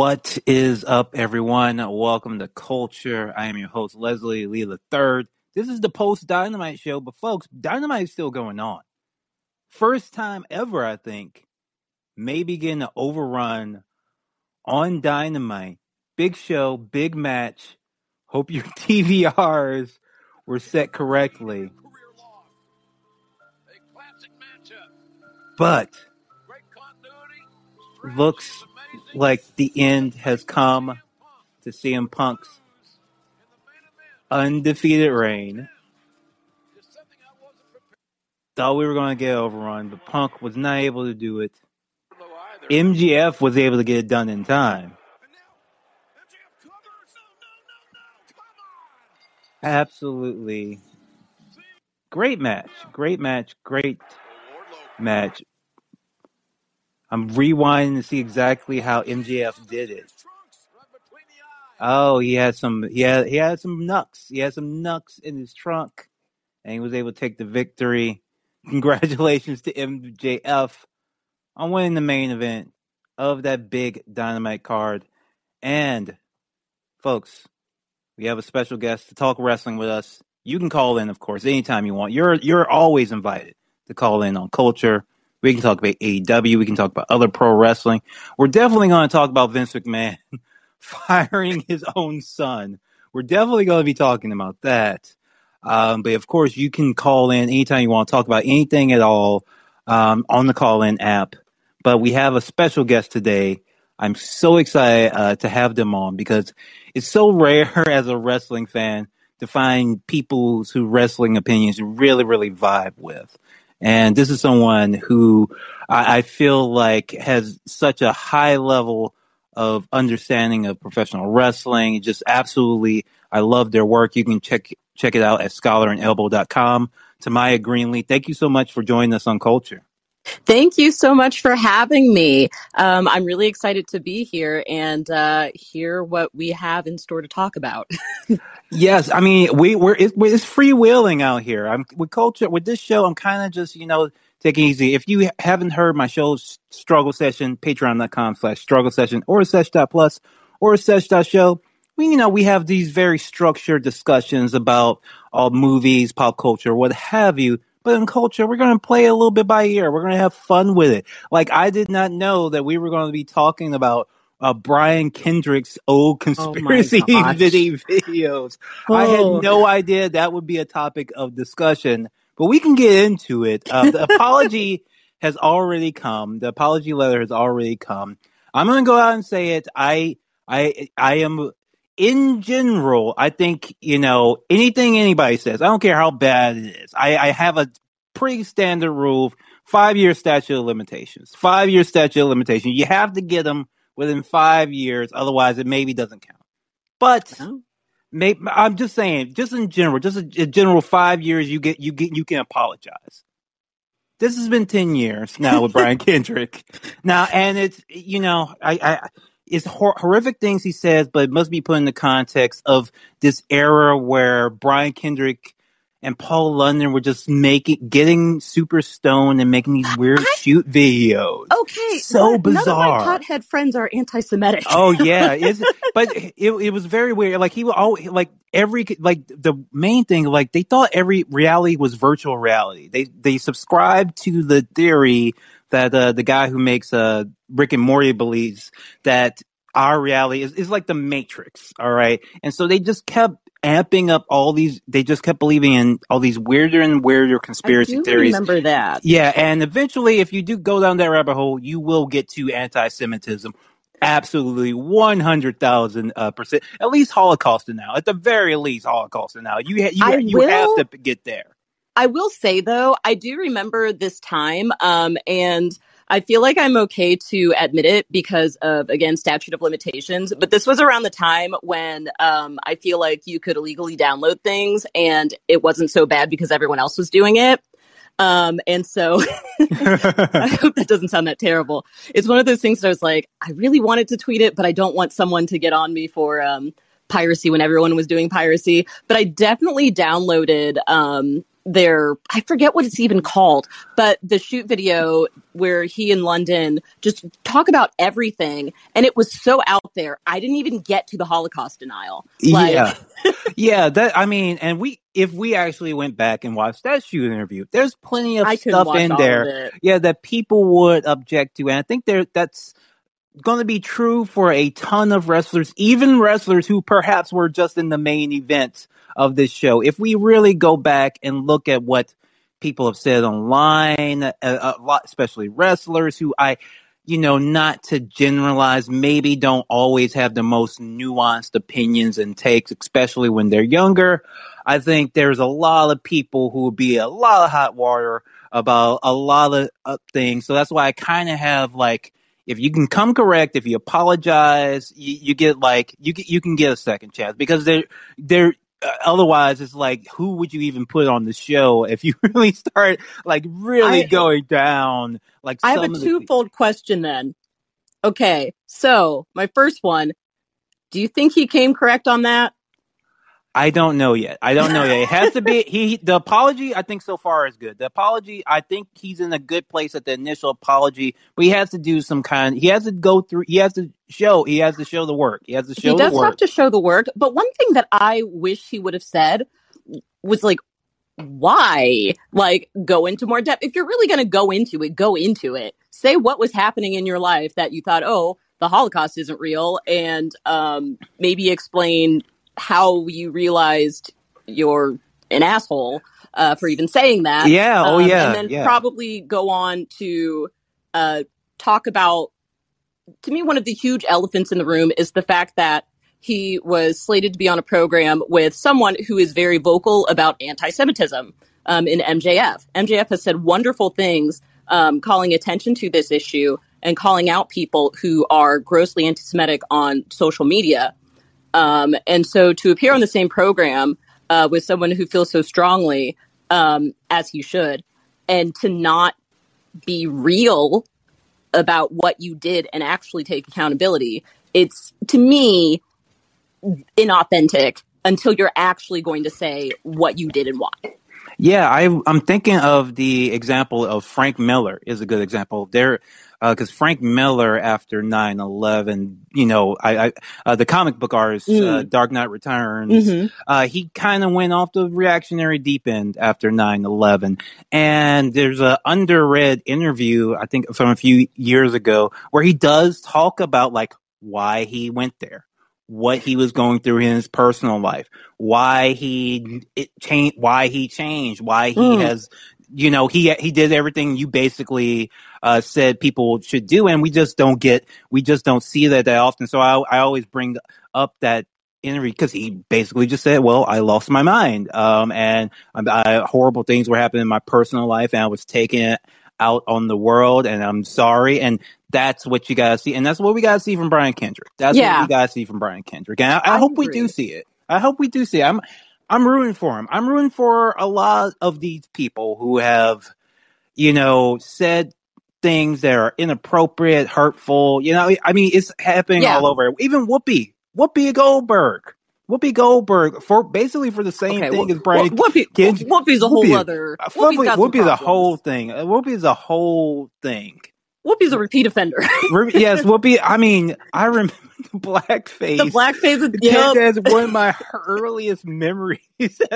What is up, everyone? Welcome to Culture. I am your host, Leslie Lee the Third. This is the post Dynamite show, but folks, Dynamite is still going on. First time ever, I think, maybe getting an overrun on Dynamite. Big show, big match. Hope your TVRs were set correctly. But looks like the end has come to CM Punk's undefeated reign. Thought we were going to get overrun, but Punk was not able to do it. MJF was able to get it done in time. Absolutely. Great match. Great match. Great match. I'm rewinding to see exactly how MJF did it. Oh, he had some. He had he had some nucks. He had some nucks in his trunk, and he was able to take the victory. Congratulations to MJF on winning the main event of that big dynamite card. And folks, we have a special guest to talk wrestling with us. You can call in, of course, anytime you want. You're you're always invited to call in on culture. We can talk about AEW. We can talk about other pro wrestling. We're definitely going to talk about Vince McMahon firing his own son. We're definitely going to be talking about that. Um, but of course, you can call in anytime you want to talk about anything at all um, on the call in app. But we have a special guest today. I'm so excited uh, to have them on because it's so rare as a wrestling fan to find people who wrestling opinions really, really vibe with. And this is someone who I, I feel like has such a high level of understanding of professional wrestling. Just absolutely, I love their work. You can check check it out at scholarandelbow.com. Tamaya Greenlee, thank you so much for joining us on Culture. Thank you so much for having me. Um, I'm really excited to be here and uh, hear what we have in store to talk about. yes, I mean we we're it, it's freewheeling out here. I'm with culture with this show. I'm kind of just you know taking easy. If you haven't heard my show Struggle Session, patreon.com slash struggle session or sesh.plus or sesh.show, we you know we have these very structured discussions about all movies, pop culture, what have you but in culture, we're going to play a little bit by ear. We're going to have fun with it. Like I did not know that we were going to be talking about uh, Brian Kendrick's old oh conspiracy oh videos. Oh. I had oh. no idea that would be a topic of discussion, but we can get into it. Uh, the apology has already come. The apology letter has already come. I'm going to go out and say it. I, I, I am in general, I think, you know, anything anybody says, I don't care how bad it is. I, I have a pretty standard rule five year statute of limitations. Five year statute of limitations. You have to get them within five years, otherwise, it maybe doesn't count. But. Maybe, I'm just saying, just in general, just a, a general five years, you get you get you can apologize this has been 10 years now with Brian Kendrick. Now, and it's, you know, I, I, it's hor- horrific things he says, but it must be put in the context of this era where Brian Kendrick and Paul London were just making, getting super stoned and making these weird I, shoot videos. Okay, so bizarre. None of my pothead friends are anti-Semitic. oh yeah, but it, it was very weird. Like he would always like every like the main thing. Like they thought every reality was virtual reality. They they subscribed to the theory that uh, the guy who makes uh, Rick and Morty believes that our reality is, is like the Matrix. All right. And so they just kept amping up all these, they just kept believing in all these weirder and weirder conspiracy I do theories. remember that. Yeah. And eventually, if you do go down that rabbit hole, you will get to anti Semitism. Absolutely, one hundred thousand uh, percent. At least Holocaust now. At the very least, Holocaust now. You ha- you, you will, have to get there. I will say though, I do remember this time, um, and I feel like I'm okay to admit it because of, again, statute of limitations. But this was around the time when um, I feel like you could illegally download things and it wasn't so bad because everyone else was doing it. Um, and so I hope that doesn't sound that terrible. It's one of those things that I was like, I really wanted to tweet it, but I don't want someone to get on me for um, piracy when everyone was doing piracy. But I definitely downloaded um, their I forget what it's even called, but the shoot video where he and London just talk about everything, and it was so out there. I didn't even get to the Holocaust denial. Like, yeah, yeah. That I mean, and we if we actually went back and watched that shoot interview, there's plenty of I stuff in there, yeah, that people would object to, and I think there that's going to be true for a ton of wrestlers, even wrestlers who perhaps were just in the main events of this show. If we really go back and look at what people have said online, a, a lot, especially wrestlers who I, you know, not to generalize, maybe don't always have the most nuanced opinions and takes, especially when they're younger. I think there's a lot of people who would be a lot of hot water about a lot of uh, things. So that's why I kind of have like, if you can come correct, if you apologize, you, you get like you get, you can get a second chance because they're they're uh, otherwise it's like who would you even put on the show if you really start like really I, going down like I have a twofold the... question then. Okay, so my first one, do you think he came correct on that? I don't know yet. I don't know yet. It has to be he. The apology, I think, so far is good. The apology, I think he's in a good place at the initial apology, but he has to do some kind. He has to go through. He has to show. He has to show the work. He has to show. He does have to show the work. But one thing that I wish he would have said was like, why? Like, go into more depth. If you're really going to go into it, go into it. Say what was happening in your life that you thought, oh, the Holocaust isn't real, and um, maybe explain how you realized you're an asshole uh, for even saying that. Yeah. Oh, um, yeah. And then yeah. probably go on to uh, talk about. To me, one of the huge elephants in the room is the fact that he was slated to be on a program with someone who is very vocal about anti-Semitism um, in MJF. MJF has said wonderful things, um, calling attention to this issue and calling out people who are grossly anti-Semitic on social media. Um, and so to appear on the same program uh, with someone who feels so strongly um, as he should, and to not be real about what you did and actually take accountability, it's to me inauthentic until you're actually going to say what you did and why. Yeah, I, am thinking of the example of Frank Miller is a good example. There, because uh, Frank Miller after 9-11, you know, I, I uh, the comic book artist, uh, mm. Dark Knight Returns, mm-hmm. Uh, he kind of went off the reactionary deep end after 9-11. And there's a underread interview, I think from a few years ago, where he does talk about like why he went there what he was going through in his personal life, why he it changed, why he changed, why he mm. has you know, he he did everything you basically uh, said people should do, and we just don't get, we just don't see that that often. So I I always bring up that interview because he basically just said, "Well, I lost my mind, um, and I, horrible things were happening in my personal life, and I was taking it out on the world, and I'm sorry." And that's what you gotta see, and that's what we gotta see from Brian Kendrick. That's yeah. what we gotta see from Brian Kendrick, and I, I, I hope agree. we do see it. I hope we do see it. I'm I'm rooting for him. I'm rooting for a lot of these people who have, you know, said things that are inappropriate, hurtful. You know, I mean, it's happening yeah. all over. Even Whoopi, Whoopi Goldberg. Whoopi Goldberg for basically for the same okay, thing well, as Brian. Whoopi, Whoopi's a whole Whoopi, other. Whoopi's, Whoopi, Whoopi's a whole thing. Whoopi's a whole thing. Whoopi's a repeat offender. yes, Whoopi. I mean, I remember the blackface. The blackface is yep. that's one of my earliest memories.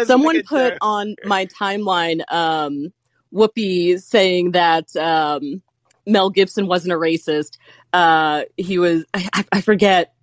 Someone put on my timeline um, Whoopi saying that um, Mel Gibson wasn't a racist. Uh, he was. I, I forget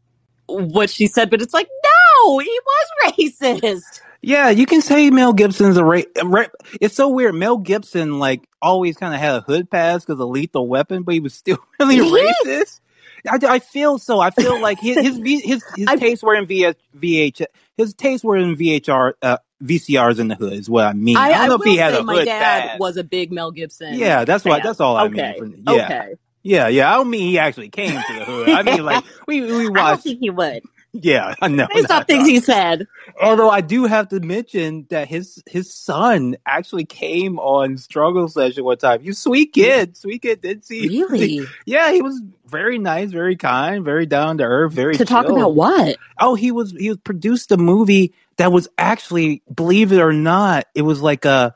what she said, but it's like no, he was racist. Yeah, you can say Mel Gibson's a ra-, ra- It's so weird. Mel Gibson like always kind of had a hood pass because of Lethal Weapon, but he was still really racist. I, I feel so. I feel like his his his, his tastes were in VH, VH his tastes were in VHR uh, VCRs in the hood is what I mean. I, I don't I know if he had a my hood dad pass. was a big Mel Gibson. Yeah, that's fan. why. That's all I okay. mean. yeah. Okay. Yeah, yeah. I don't mean he actually came to the hood. I mean like we we watched. I don't think he would. Yeah, I know. Based off things he said. Although I do have to mention that his his son actually came on Struggle Session one time. You sweet hmm. kid, sweet kid. Did see? Really? Yeah, he was very nice, very kind, very down to earth, very to chill. talk about what? Oh, he was he was produced a movie that was actually, believe it or not, it was like a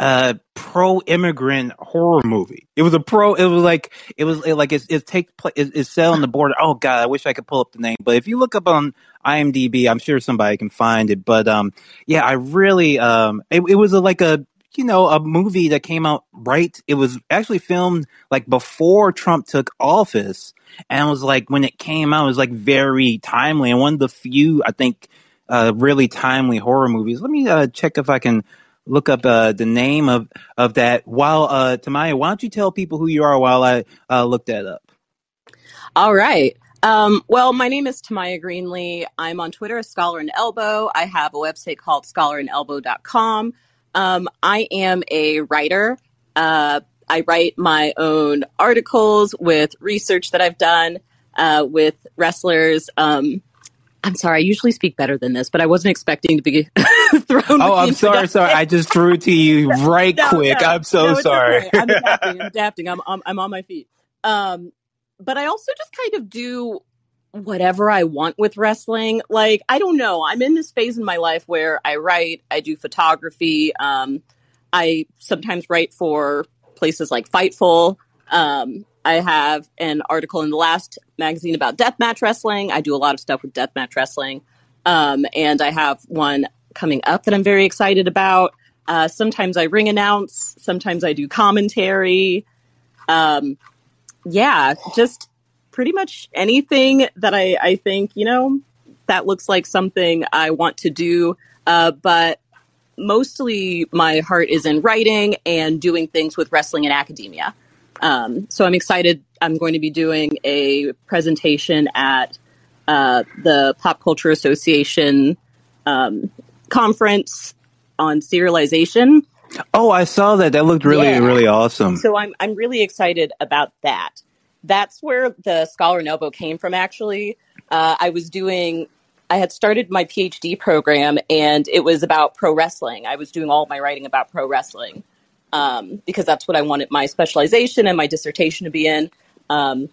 uh pro immigrant horror movie. It was a pro. It was like it was like it's it takes place. It's set on the border. Oh god, I wish I could pull up the name. But if you look up on IMDb, I'm sure somebody can find it. But um, yeah, I really um, it, it was a, like a you know a movie that came out right. It was actually filmed like before Trump took office, and it was like when it came out, it was like very timely and one of the few I think uh, really timely horror movies. Let me uh, check if I can look up uh, the name of of that. While uh, Tamaya, why don't you tell people who you are while I uh, look that up? All right. Um, well, my name is Tamaya Greenlee. I'm on Twitter as Scholar and Elbow. I have a website called scholarandelbow.com. Um, I am a writer. Uh, I write my own articles with research that I've done uh, with wrestlers. Um, I'm sorry, I usually speak better than this, but I wasn't expecting to be thrown. Oh, I'm sorry, sorry. I just threw it to you right no, quick. No, I'm so no, sorry. Okay. I'm adapting. I'm adapting. I'm, I'm, I'm on my feet. Um, but I also just kind of do whatever I want with wrestling. Like, I don't know. I'm in this phase in my life where I write, I do photography. Um, I sometimes write for places like Fightful. Um, I have an article in the last magazine about deathmatch wrestling. I do a lot of stuff with deathmatch wrestling. Um, and I have one coming up that I'm very excited about. Uh, sometimes I ring announce, sometimes I do commentary. Um, yeah, just pretty much anything that I, I think, you know, that looks like something I want to do. Uh, but mostly my heart is in writing and doing things with wrestling and academia. Um, so I'm excited. I'm going to be doing a presentation at uh, the Pop Culture Association um, conference on serialization. Oh, I saw that. That looked really, yeah. really awesome. So I'm I'm really excited about that. That's where the Scholar Elbow came from. Actually, uh, I was doing. I had started my PhD program, and it was about pro wrestling. I was doing all my writing about pro wrestling um, because that's what I wanted my specialization and my dissertation to be in. Um,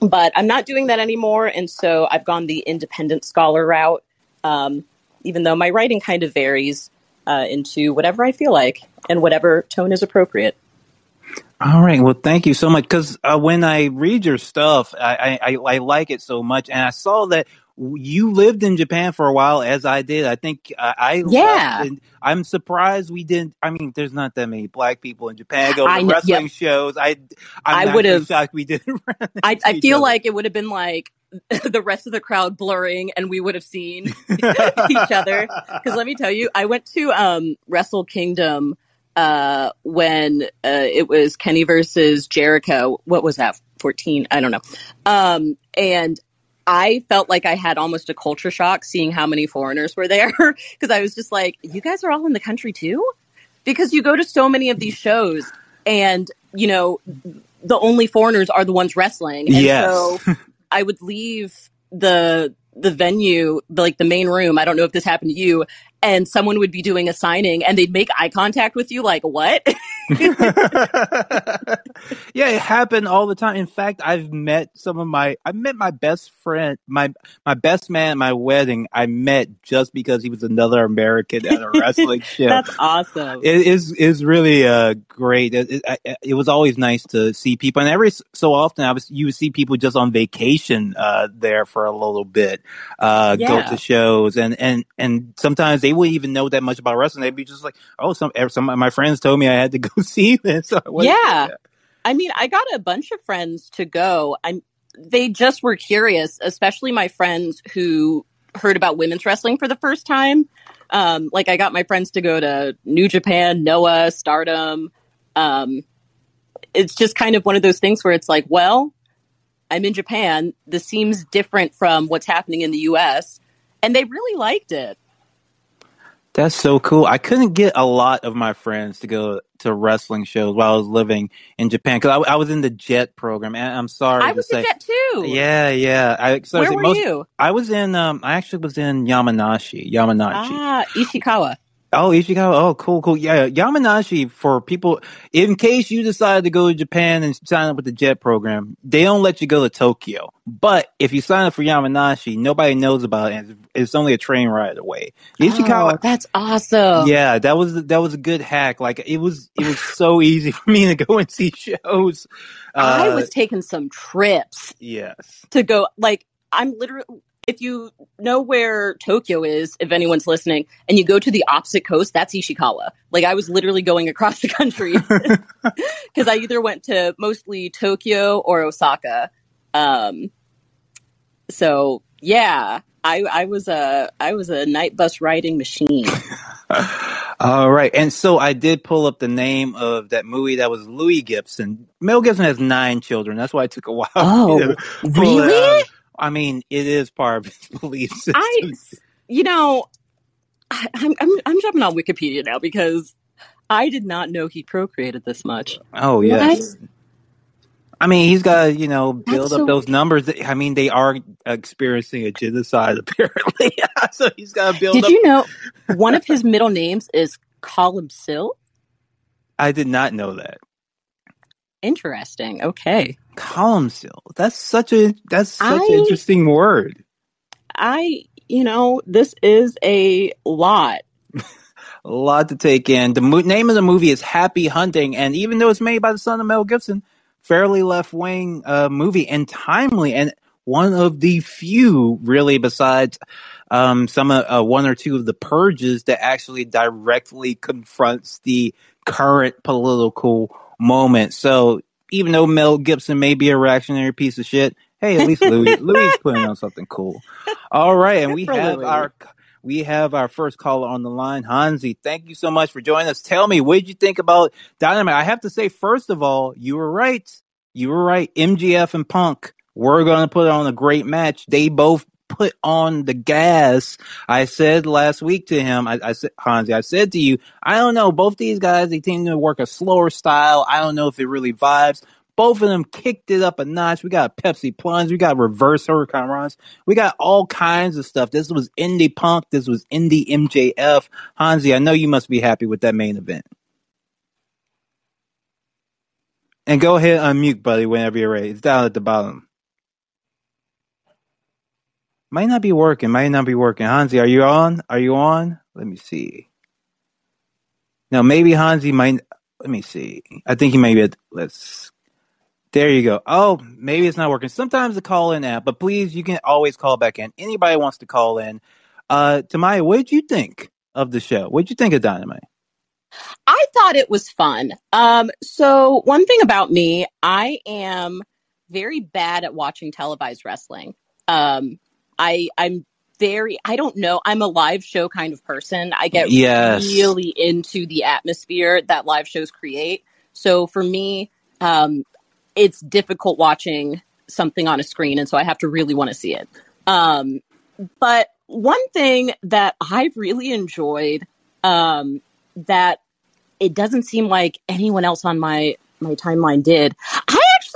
but I'm not doing that anymore, and so I've gone the independent scholar route. Um, even though my writing kind of varies uh, into whatever I feel like and whatever tone is appropriate. All right. Well, thank you so much. Because uh, when I read your stuff, I, I, I like it so much, and I saw that you lived in Japan for a while, as I did. I think uh, I yeah. I'm surprised we didn't. I mean, there's not that many black people in Japan go to I, wrestling yep. shows. I I'm I would have shocked we didn't. I, I feel other. like it would have been like the rest of the crowd blurring, and we would have seen each other. Because let me tell you, I went to um, Wrestle Kingdom uh, when uh, it was Kenny versus Jericho. What was that? 14? I don't know. Um, and I felt like I had almost a culture shock seeing how many foreigners were there because I was just like, you guys are all in the country too? Because you go to so many of these shows and, you know, the only foreigners are the ones wrestling. And yes. so I would leave the the venue, like the main room. I don't know if this happened to you, and someone would be doing a signing and they'd make eye contact with you like what? Yeah it happened all the time. In fact i've met some of my i met my best friend my my best man at my wedding i met just because he was another american at a wrestling show. That's awesome. It is is really uh great. It, it, it, was always nice to see people and every so often i was you would see people just on vacation uh there for a little bit uh yeah. go to shows and and and sometimes they they wouldn't even know that much about wrestling. They'd be just like, oh, some some of my friends told me I had to go see this. So yeah. I mean, I got a bunch of friends to go. I'm they just were curious, especially my friends who heard about women's wrestling for the first time. Um, like I got my friends to go to New Japan, Noah, Stardom. Um, it's just kind of one of those things where it's like, well, I'm in Japan. This seems different from what's happening in the US. And they really liked it. That's so cool. I couldn't get a lot of my friends to go to wrestling shows while I was living in Japan because I, I, was in the Jet program. And I'm sorry I was say, in Jet too. Yeah, yeah. I, so Where were most, you? I was in. Um, I actually was in Yamanashi. Yamanashi. Ah, Ishikawa. Oh, Ishikawa. Oh, cool, cool. Yeah, Yamanashi for people. In case you decide to go to Japan and sign up with the JET program, they don't let you go to Tokyo. But if you sign up for Yamanashi, nobody knows about it. It's only a train ride away. Ishikawa. Oh, that's awesome. Yeah, that was that was a good hack. Like it was it was so easy for me to go and see shows. Uh, I was taking some trips. Yes. To go like I'm literally if you know where Tokyo is, if anyone's listening, and you go to the opposite coast, that's Ishikawa. Like I was literally going across the country because I either went to mostly Tokyo or Osaka. Um, so yeah, I, I was a I was a night bus riding machine. All right, and so I did pull up the name of that movie. That was Louis Gibson. Mel Gibson has nine children. That's why it took a while. Oh, really? I mean, it is part of his belief system. I, you know, I, am I'm, I'm jumping on Wikipedia now because I did not know he procreated this much. Oh yes. What? I mean, he's got to, you know, build That's up so... those numbers. I mean, they are experiencing a genocide apparently. so he's got to build Did up... you know one of his middle names is Columcille? I did not know that. Interesting. Okay. Columcille. That's such a that's such I, an interesting word. I, you know, this is a lot. a lot to take in. The mo- name of the movie is Happy Hunting, and even though it's made by the son of Mel Gibson, fairly left wing uh, movie and timely, and one of the few, really, besides um, some uh, one or two of the purges that actually directly confronts the current political moment. So even though Mel Gibson may be a reactionary piece of shit, hey, at least Louis Louis putting on something cool. All right, and we have Louis. our we have our first caller on the line, Hansi. Thank you so much for joining us. Tell me, what did you think about Dynamite? I have to say, first of all, you were right. You were right. MJF and Punk were going to put on a great match. They both put on the gas. I said last week to him, I, I said, Hansi, I said to you, I don't know, both these guys, they tend to work a slower style. I don't know if it really vibes. Both of them kicked it up a notch. We got Pepsi plunge. We got reverse hurricanranas. We got all kinds of stuff. This was indie punk. This was indie MJF. Hansi, I know you must be happy with that main event. And go ahead unmute, buddy, whenever you're ready. It's down at the bottom. Might not be working. Might not be working. Hansi, are you on? Are you on? Let me see. Now maybe Hansi might. Let me see. I think he may be. Let's. There you go. Oh, maybe it's not working. Sometimes the call in app, but please, you can always call back in. Anybody wants to call in. Uh, Tamaya, what did you think of the show? What did you think of Dynamite? I thought it was fun. Um, so one thing about me, I am very bad at watching televised wrestling. Um, I I'm very I don't know. I'm a live show kind of person. I get yes. really into the atmosphere that live shows create. So for me, um, it's difficult watching something on a screen, and so I have to really want to see it. Um, but one thing that I really enjoyed um, that it doesn't seem like anyone else on my my timeline did.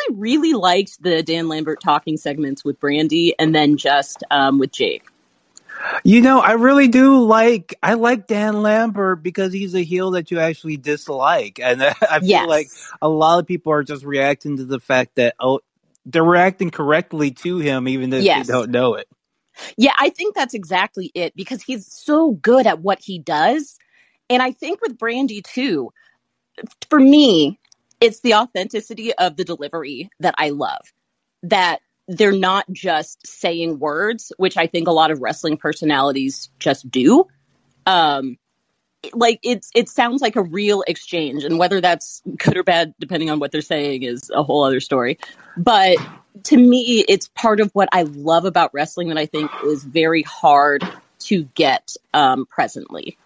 I actually really liked the Dan Lambert talking segments with Brandi and then just um, with Jake. You know, I really do like I like Dan Lambert because he's a heel that you actually dislike, and I feel yes. like a lot of people are just reacting to the fact that oh, they're reacting correctly to him, even if yes. they don't know it. Yeah, I think that's exactly it because he's so good at what he does, and I think with Brandi too. For me, it's the authenticity of the delivery that I love. That they're not just saying words, which I think a lot of wrestling personalities just do. Um, like it's it sounds like a real exchange, and whether that's good or bad, depending on what they're saying, is a whole other story. But to me, it's part of what I love about wrestling that I think is very hard to get um, presently.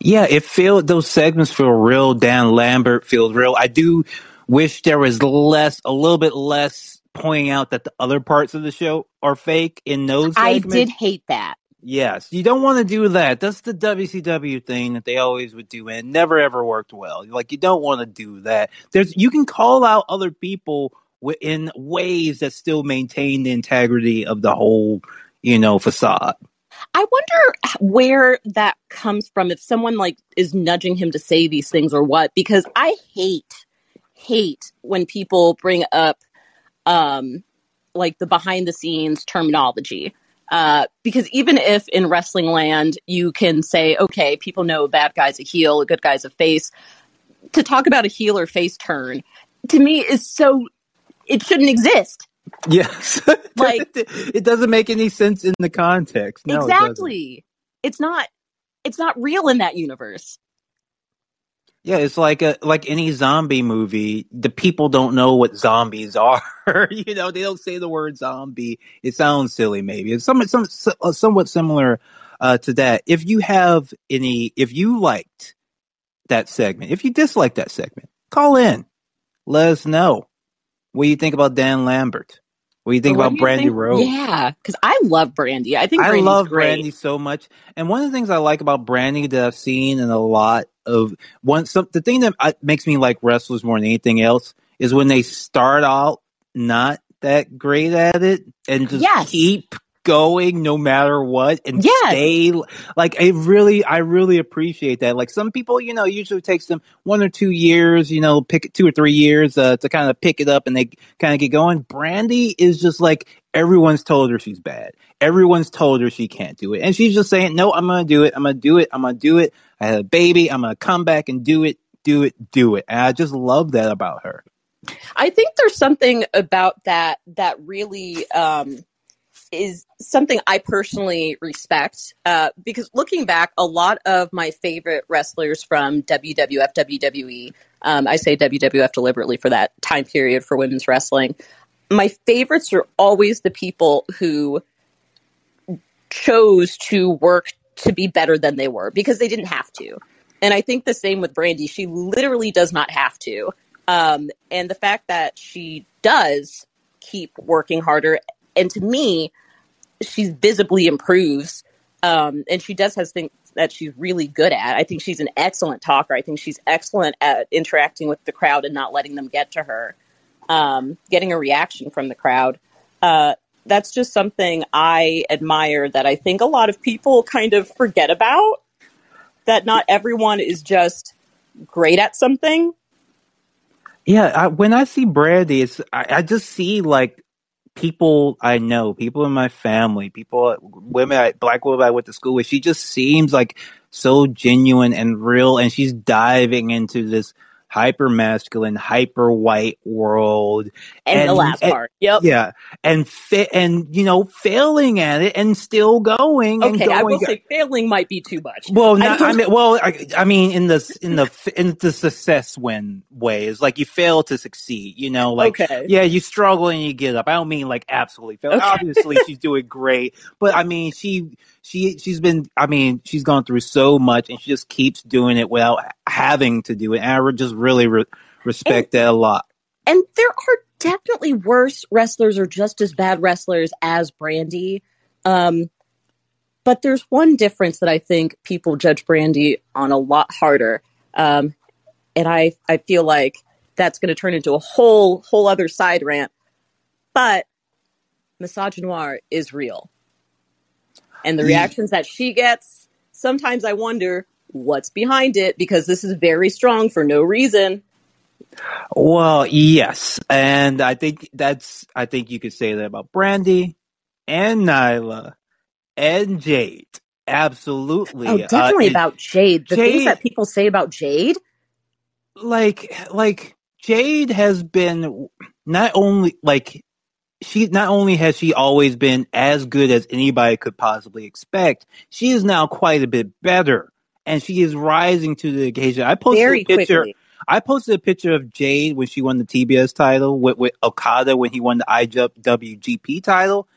Yeah, it feel those segments feel real. Dan Lambert feels real. I do wish there was less, a little bit less pointing out that the other parts of the show are fake in those. Segments. I did hate that. Yes, you don't want to do that. That's the WCW thing that they always would do, and never ever worked well. Like you don't want to do that. There's you can call out other people in ways that still maintain the integrity of the whole, you know, facade. I wonder where that comes from. If someone like is nudging him to say these things or what, because I hate hate when people bring up um like the behind the scenes terminology. Uh, because even if in wrestling land you can say, okay, people know a bad guy's a heel, a good guy's a face, to talk about a heel or face turn to me is so it shouldn't exist. Yes. Like it doesn't make any sense in the context. No, it exactly. it's not it's not real in that universe. Yeah, it's like a like any zombie movie. The people don't know what zombies are. you know, they don't say the word zombie. It sounds silly, maybe. It's some, some uh, somewhat similar uh, to that. If you have any, if you liked that segment, if you disliked that segment, call in. Let us know. What do you think about Dan Lambert? What do you think What about Brandi think? Rose? Yeah, because I love Brandi. I think I love great. Brandi so much, and one of the things I like about Brandi that I've seen in a lot of one, some the thing that uh, makes me like wrestlers more than anything else is when they start out not that great at it and just Yes. keep going no matter what and Yes. stay like I really I really appreciate that. Like some people, you know, usually takes them one or two years, you know, pick two or three years uh, to kind of pick it up and they kind of get going. Brandi is just like everyone's told her she's bad. Everyone's told her she can't do it. And she's just saying, "No, I'm going to do it. I'm going to do it. I'm going to do it. I had a baby. I'm going to come back and do it, do it, do it." And I just love that about her. I think there's something about that that really um, is something I personally respect uh, because looking back, a lot of my favorite wrestlers from WWF, WWE, um, I say WWF deliberately for that time period for women's wrestling. My favorites are always the people who chose to work to be better than they were because they didn't have to. And I think the same with Brandi. She literally does not have to. Um, and the fact that she does keep working harder, and to me, she's visibly improves. Um, and she does has things that she's really good at. I think she's an excellent talker. I think she's excellent at interacting with the crowd and not letting them get to her, um, getting a reaction from the crowd. Uh, that's just something I admire that I think a lot of people kind of forget about. That not everyone is just great at something. Yeah, I, when I see Brandi, it's I, I just see like people I know, people in my family, people, women, I, black women I went to school with. She just seems like so genuine and real, and she's diving into this hyper masculine, hyper white world. And, the last and- part. Yep. Yeah, and fa- and you know, failing at it and still going. and Okay, I will going. say failing might be too much. Well, I not, don't- I, mean, well, I, I mean, in the in the in the success win way is like you fail to succeed. You know, like okay. yeah, you struggle and you get up. I don't mean like absolutely fail. Okay. Obviously, she's doing great, but I mean, she she she's been. I mean, she's gone through so much, and she just keeps doing it without having to do it. And I just really re- respect that a lot. And there are definitely worse wrestlers or just as bad wrestlers as Brandi. Um, but there's one difference that I think people judge Brandi on a lot harder. Um, and I, I feel like that's going to turn into a whole, whole other side rant. But misogynoir is real. And the reactions that she gets, sometimes I wonder what's behind it because this is very strong for no reason. Well, yes, and I think that's. I think you could say that about Brandi and Nyla and Jade. Absolutely. Oh, definitely Uh, about Jade. The Jade- things that people say about Jade. like like Jade has been not only like she not only has she always been as good as anybody could possibly expect, she is now quite a bit better. And she is rising to the occasion. I posted very a picture quickly. I posted a picture of Jade when she won the TBS title with, with Okada when he won the IWGP title.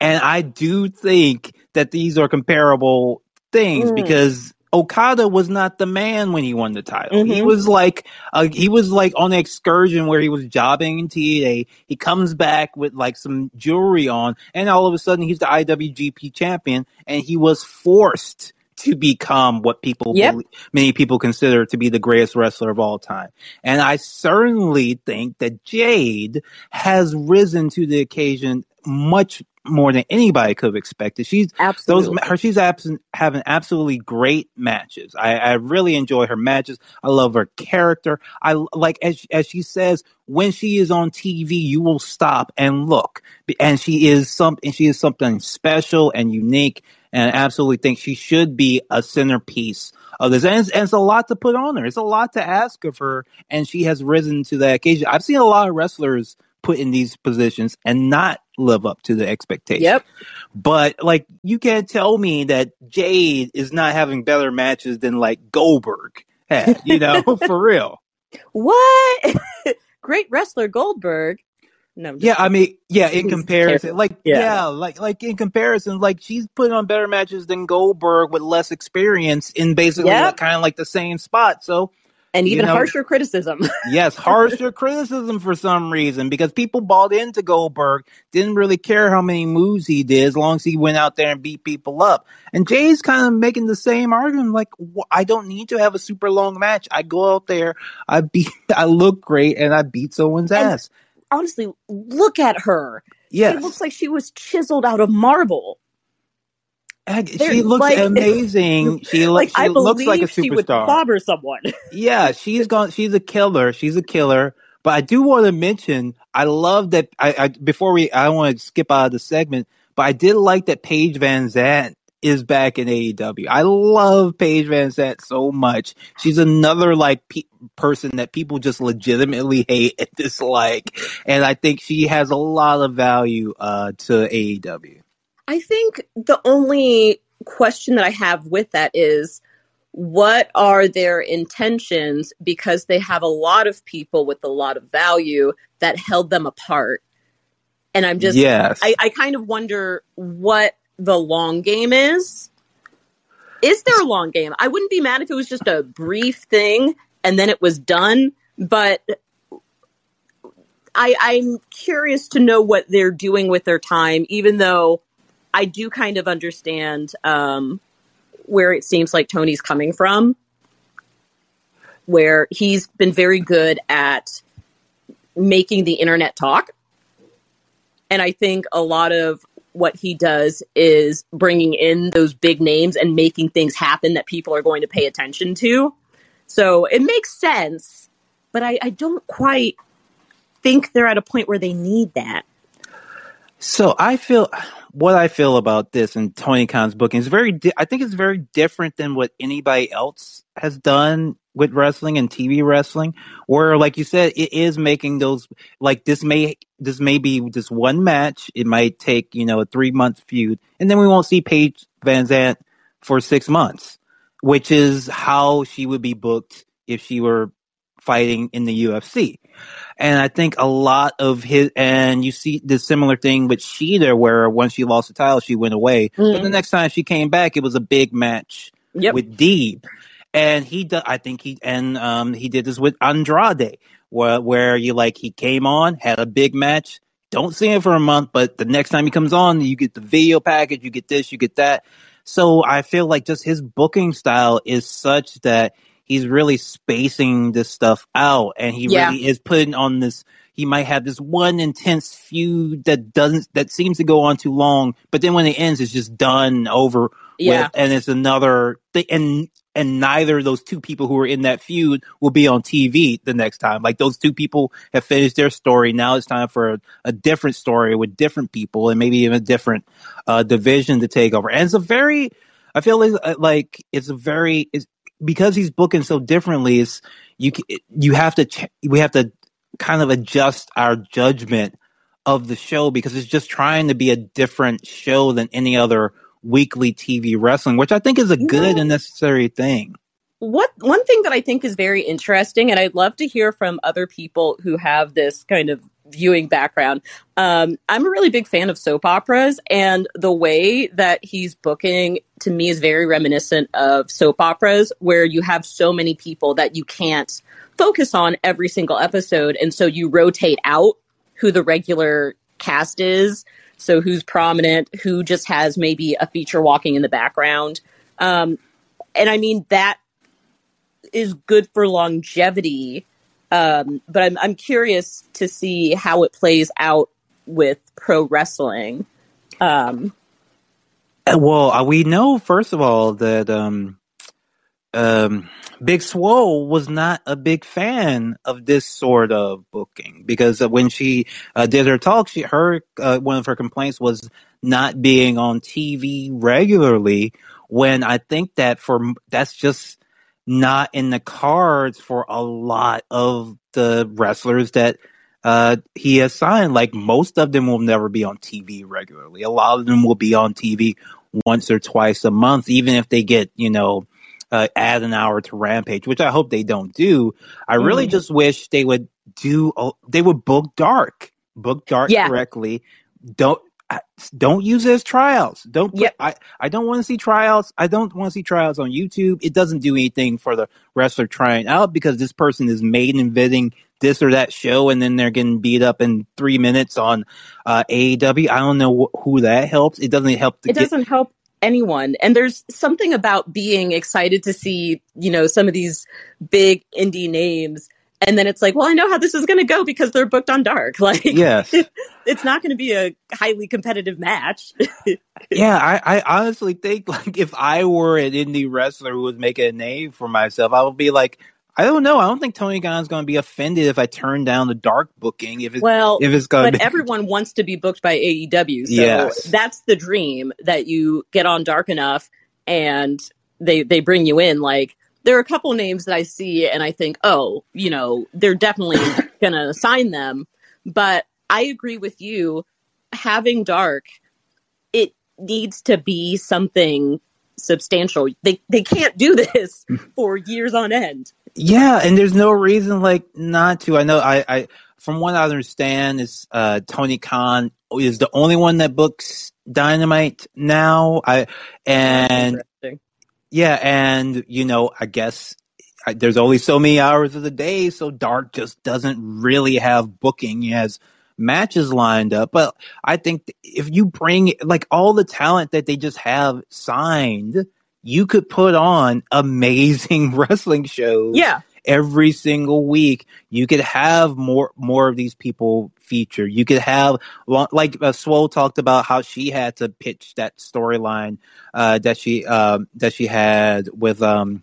And I do think that these are comparable things Mm. because Okada was not the man when he won the title. He Mhm. was like, uh, he was like on an excursion where he was jobbing in TNA. He comes back with like some jewelry on and all of a sudden he's the IWGP champion and he was forced to become what people Yep. believe, many people consider to be the greatest wrestler of all time. And I certainly think that Jade has risen to the occasion much more than anybody could have expected. She's Absolutely. those her she's absent, having absolutely great matches. I, I really enjoy her matches. I love her character. I like as as she says when she is on TV, you will stop and look, and she is something. She is something special and unique. And I absolutely think she should be a centerpiece of this. And it's, and it's a lot to put on her. It's a lot to ask of her, and she has risen to that occasion. I've seen a lot of wrestlers put in these positions and not live up to the expectation. Yep. But like you can't tell me that Jade is not having better matches than like Goldberg had, you know, for real. What? Great wrestler Goldberg. No. Yeah, I mean, yeah, in He's comparison, like, Yeah. yeah. like, like in comparison, like she's putting on better matches than Goldberg with less experience in basically Yep. like, kind of like the same spot. So, and you even know- harsher criticism. yes, harsher criticism for some reason because people bought into Goldberg, didn't really care how many moves he did as long as he went out there and beat people up. And Jay's kind of making the same argument, like I don't need to have a super long match. I go out there, I beat, I look great, and I beat someone's And- ass. Honestly, look at her. Yes, She looks like she was chiseled out of marble. She looks like- amazing. She, lo- Like she looks like a she would superstar. clobber someone. yeah, she's gone. She's a killer. She's a killer. But I do want to mention, I love that. I, I before we, I want to skip out of the segment, but I did like that Paige VanZant is back in AEW. I love Paige VanZant so much. She's another like pe- person that people just legitimately hate and dislike, and I think she has a lot of value uh, to AEW. I think the only question that I have with that is what are their intentions because they have a lot of people with a lot of value that held them apart. And I'm just yes, I, I kind of wonder what the long game is. Is there a long game? I wouldn't be mad if it was just a brief thing and then it was done, but I, I'm curious to know what they're doing with their time, even though I do kind of understand um, where it seems like Tony's coming from, where he's been very good at making the internet talk. And I think a lot of what he does is bringing in those big names and making things happen that people are going to pay attention to. So it makes sense, but I, I don't quite think they're at a point where they need that. So I feel what I feel about this and Tony Khan's booking is very. Di- I think it's very different than what anybody else has done with wrestling and TV wrestling. Where, like you said, it is making those like this may this may be just one match. It might take you know a three month feud, and then we won't see Paige VanZant for six months, which is how she would be booked if she were fighting in the UFC. And I think a lot of his, and you see the similar thing with Shida, where once she lost the title, she went away. But Mhm. the next time she came back, it was a big match Yep. with Deeb. And he, do, I think he, and um, he did this with Andrade, where where you like he came on, had a big match. Don't see him for a month, but the next time he comes on, you get the video package, you get this, you get that. So I feel like just his booking style is such that he's really spacing this stuff out and he Yeah. really is putting on this he might have this one intense feud that doesn't that seems to go on too long but then when it ends it's just done over Yeah. with and it's another thing and and neither of those two people who are in that feud will be on TV the next time. Like those two people have finished their story. Now it's time for a, a different story with different people and maybe even a different uh, division to take over. And it's a very, I feel like, like it's a very, it's, because he's booking so differently. It's you, you have to, ch- we have to kind of adjust our judgment of the show because it's just trying to be a different show than any other weekly TV wrestling, which I think is a good Yeah. and necessary thing. what one thing that I think is very interesting, and I'd love to hear from other people who have this kind of viewing background. Um, I'm a really big fan of soap operas, and the way that he's booking to me is very reminiscent of soap operas, where you have so many people that you can't focus on every single episode, and so you rotate out who the regular cast is. So who's prominent, who just has maybe a feature walking in the background. Um, and I mean that is good for longevity. Um, but I'm I'm curious to see how it plays out with pro wrestling. Um, Uh, Well, uh, we know first of all that um, um, Big Swole was not a big fan of this sort of booking because when she uh, did her talk, she her uh, one of her complaints was not being on TV regularly. When I think that for that's just not in the cards for a lot of the wrestlers that uh, he has signed. Like most of them will never be on TV regularly. A lot of them will be on TV once or twice a month, even if they get, you know, uh, add an hour to Rampage, which I hope they don't do. I really Mhm. just wish they would do, they would book Dark, book Dark Yeah. correctly. Don't, I- don't use it as tryouts. Don't put, Yep. I, I don't want to see tryouts. I don't want to see tryouts on YouTube. It doesn't do anything for the wrestler trying out because this person is made in bidding this or that show and then they're getting beat up in three minutes on uh, AEW. I don't know wh- who that helps. It doesn't help to it get doesn't help anyone. And there's something about being excited to see, you know, some of these big indie names. And then it's like, well, I know how this is going to go because they're booked on dark. Like, yes. it's not going to be a highly competitive match. yeah, I, I honestly think like if I were an indie wrestler who was making a name for myself, I would be like, I don't know. I don't think Tony Khan's going to be offended if I turn down the dark booking. If it's well, if it's going but be everyone wants to be booked by AEW. So Yes. that's the dream that you get on dark enough and they they bring you in like there are a couple names that I see and I think, "Oh, you know, they're definitely going to sign them." But I agree with you having dark it needs to be something substantial. They they can't do this for years on end. Yeah, and there's no reason like not to. I know I, I from what I understand is uh Tony Khan is the only one that books Dynamite now. I and. Yeah, and you know, I guess there's only so many hours of the day, so Dark just doesn't really have booking. He has matches lined up, but I think if you bring like all the talent that they just have signed, you could put on amazing wrestling shows Yeah. Every single week. You could have more more of these people featured. You could have like uh, Swole talked about how she had to pitch that storyline uh, that she um, that she had with um,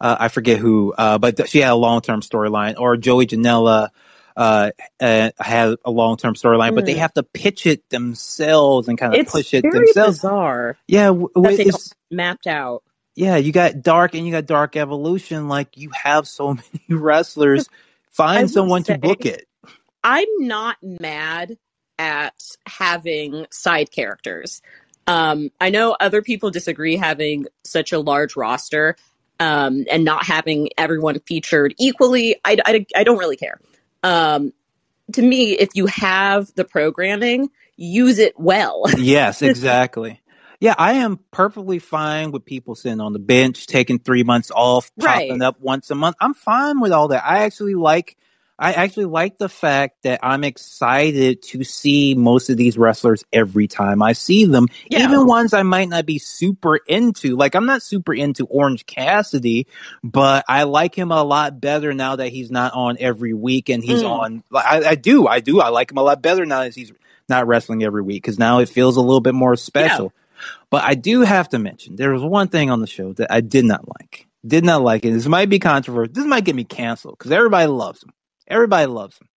uh, I forget who, uh, but th- she had a long term storyline. Or Joey Janela uh, uh, had a long term storyline, but they Mm. have to pitch it themselves and kind of It's push it themselves. bizarre Yeah, w- it's mapped out. Yeah, you got dark and you got dark evolution. Like you have so many wrestlers. Find someone to book it. I'm not mad at having side characters. Um, I know other people disagree having such a large roster um, and not having everyone featured equally. I, I, I don't really care. Um, to me, if you have the programming, use it well. Yes, exactly. Yeah, I am perfectly fine with people sitting on the bench, taking three months off, Right. popping up once a month. I'm fine with all that. I actually like, I actually like the fact that I'm excited to see most of these wrestlers every time I see them, Yeah. even ones I might not be super into. Like I'm not super into Orange Cassidy, but I like him a lot better now that he's not on every week and he's Mm. on. I, I do, I do. I like him a lot better now that he's not wrestling every week because now it feels a little bit more special. But I do have to mention there was one thing on the show that I did not like. Did not like it. This might be controversial. This might get me canceled because everybody loves him. Everybody loves him.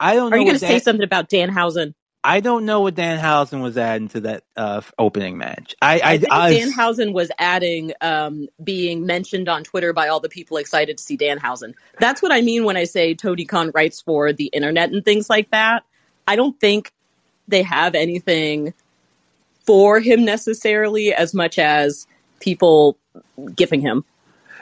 I don't Are know. you going what to say Dan- something about Danhausen? I don't know what Danhausen was adding to that uh, opening match. I, I, I think I- Danhausen was adding um, being mentioned on Twitter by all the people excited to see Danhausen. That's what I mean when I say Tony Khan writes for the internet and things like that. I don't think they have anything for him necessarily as much as people giving him.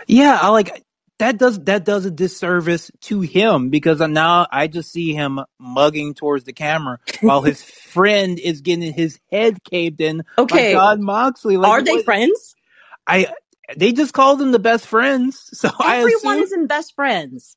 Yeah, I like that does that does a disservice to him because now I just see him mugging towards the camera while his friend is getting his head caved in Okay, by Jon Moxley. Like, are they what- friends? I they just called them the best friends, so I Everyone assume isn't best friends.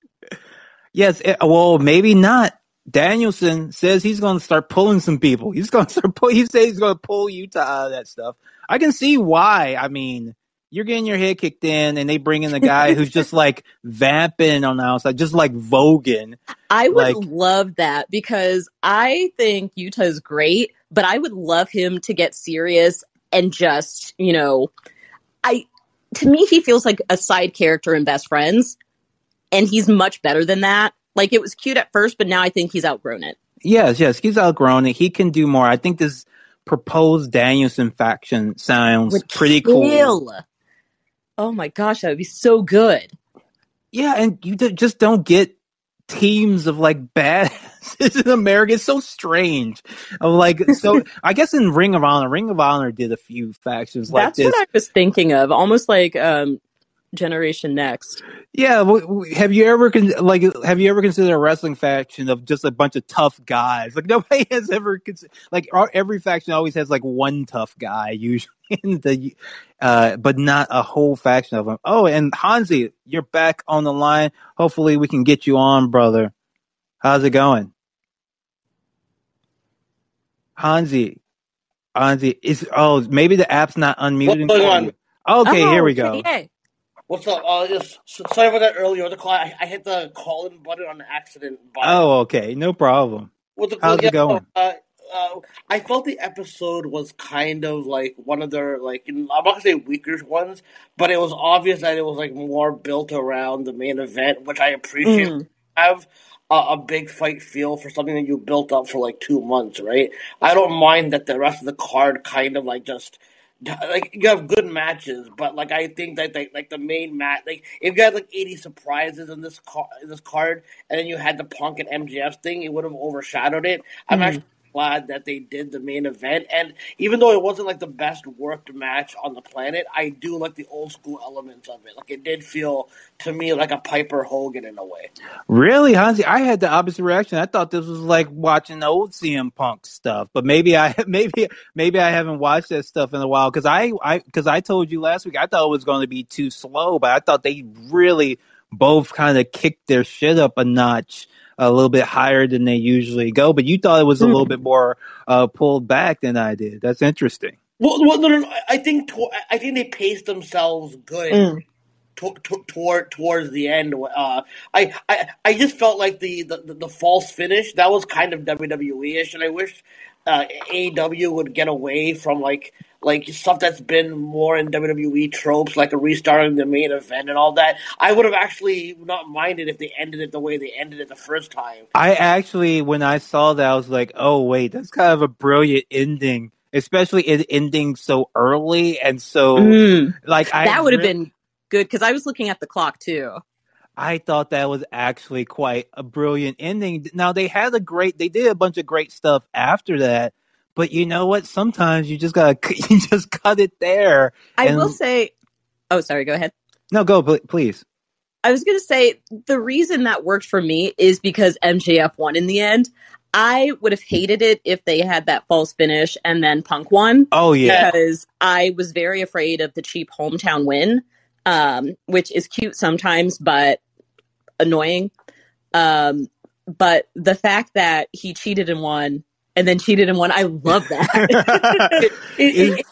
yes. It, well, maybe not. Danielson says he's going to start pulling some people. He's going to start pull. He says he's going to pull Yuta out of that stuff. I can see why. I mean, you're getting your head kicked in, and they bring in the guy who's just like vamping on the outside, just like Vogan. I would Like- love that because I think Yuta's great, but I would love him to get serious and just, you know, I to me he feels like a side character in Best Friends, and he's much better than that. Like it was cute at first, but now I think he's outgrown it. Yes, yes, he's outgrown it. He can do more. I think this proposed Danielson faction sounds Would pretty cool. Oh my gosh, that would be so good. Yeah, and you d- just don't get teams of like badasses in America. It's so strange. Of like, so I guess in Ring of Honor, Ring of Honor did a few factions like this. That's this. what I was thinking of, almost like um Generation Next. Yeah, w- w- have you ever con- like have you ever considered a wrestling faction of just a bunch of tough guys? Like nobody has ever cons- like our, every faction always has like one tough guy usually in the uh but not a whole faction of them. Oh, and Hansi, you're back on the line. Hopefully we can get you on, brother. How's it going? Hansi. Hansi is oh maybe the app's not unmuting. What's on? Okay, Oh, here we go. okay. What's up? Uh, just, sorry about that earlier. The call, I, I hit the call in button on accident. But Oh, okay, no problem. with the, how's it going? Uh, uh, I felt the episode was kind of like one of their like I'm not gonna say weaker ones, but it was obvious that it was like more built around the main event, which I appreciate. Mm. Have a, a big fight feel for something that you built up for like two months, right? I don't mind that the rest of the card kind of like just like you have good matches, but like I think that like, like the main match, like if you had like eighty surprises in this car, in this card, and then you had the Punk and MJF thing, it would have overshadowed it. I'm Mhm. actually glad that they did the main event, and even though it wasn't like the best worked match on the planet, I do like the old school elements of it. Like it did feel to me like a Piper Hogan in a way. Really, Hansi? I had the opposite reaction. I thought this was like watching the old CM Punk stuff, but maybe I maybe maybe I haven't watched that stuff in a while because I I because I told you last week I thought it was going to be too slow, but I thought they really both kind of kicked their shit up a notch a little bit higher than they usually go. But you thought it was a little Mm. bit more uh, pulled back than I did. That's interesting. Well, well no, no, no. I think to, I think they paced themselves good. Mm. To, to, toward towards the end. Uh, I, I I just felt like the, the, the false finish that was kind of WWE ish, and I wish uh, AEW would get away from like like stuff that's been more in WWE tropes, like a restarting the main event and all that. I would have actually not minded if they ended it the way they ended it the first time. I actually, when I saw that, I was like, "Oh wait, that's kind of a brilliant ending." Especially it ending so early and so Mm. like I That would have re- been good because I was looking at the clock too. I thought that was actually quite a brilliant ending. Now they had a great, they did a bunch of great stuff after that, but you know what? Sometimes you just gotta, you just cut it there. I And- will say, oh, sorry, go ahead. No, go please. I was going to say the reason that worked for me is because MJF won in the end. I would have hated it if they had that false finish and then Punk won Oh yeah, because I was very afraid of the cheap hometown win, um, which is cute sometimes but annoying. Um, but the fact that he cheated and won and then cheated and won, I love that. It, it, it,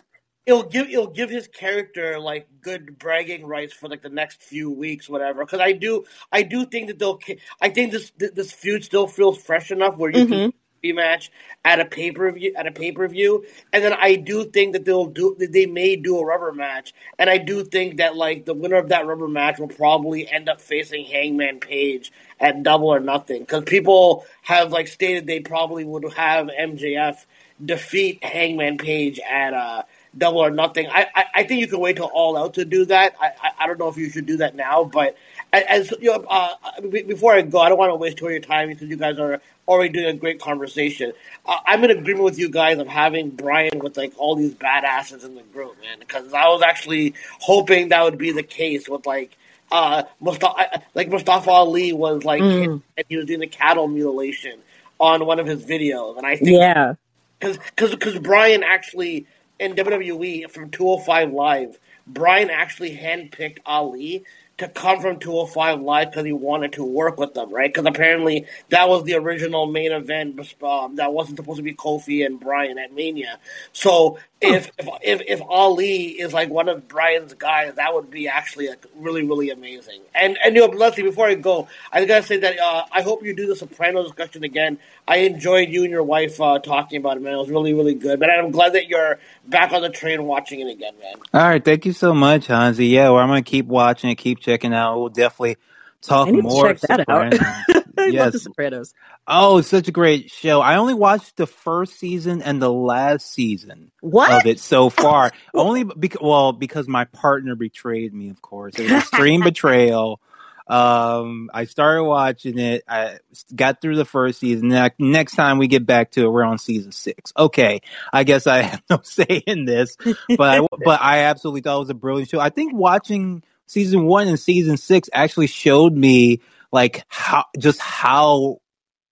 it'll give it'll give his character like good bragging rights for like the next few weeks, whatever. Because I do I do think that they'll. I think this this feud still feels fresh enough where you can rematch at a pay per view at a pay per view, and then I do think that they'll do that they may do a rubber match, and I do think that like the winner of that rubber match will probably end up facing Hangman Page at Double or Nothing because people have like stated they probably would have MJF defeat Hangman Page at uh Double or Nothing. I, I, I think you can wait till All Out to do that. I, I, I don't know if you should do that now, but as you know, uh, before I go, I don't want to waste much your time because you guys are already doing a great conversation. Uh, I'm in agreement with you guys of having Brian with like all these badasses in the group, man. Because I was actually hoping that would be the case with like uh Mustafa, like Mustafa Ali was like Mm. and he was doing the cattle mutilation on one of his videos, and I think yeah. because because Brian actually in WWE from 205 Live, Brian actually handpicked Ali to come from 205 Live because he wanted to work with them, right? Because apparently that was the original main event um, that wasn't supposed to be Kofi and Brian at Mania. So if, if if if Ali is like one of Brian's guys, that would be actually like really really amazing. And and you know, Leslie, before I go, I gotta say that uh, I hope you do the Soprano discussion again. I enjoyed you and your wife uh, talking about it, man. It was really really good. But I'm glad that you're back on the train watching it again, man. All right, thank you so much, Hansi. Yeah, well, I'm gonna keep watching it, keep checking out. We'll definitely talk I need more. to check that out. I love Yes. The Sopranos. Oh, it's such a great show. I only watched the first season and the last season What? of it so far. only because, well, because my partner betrayed me, of course. It was extreme betrayal. Um, I started watching it. I got through the first season. Next time we get back to it, we're on season six. Okay, I guess I have no say in this, but I, but I absolutely thought it was a brilliant show. I think watching season one and season six actually showed me like how just how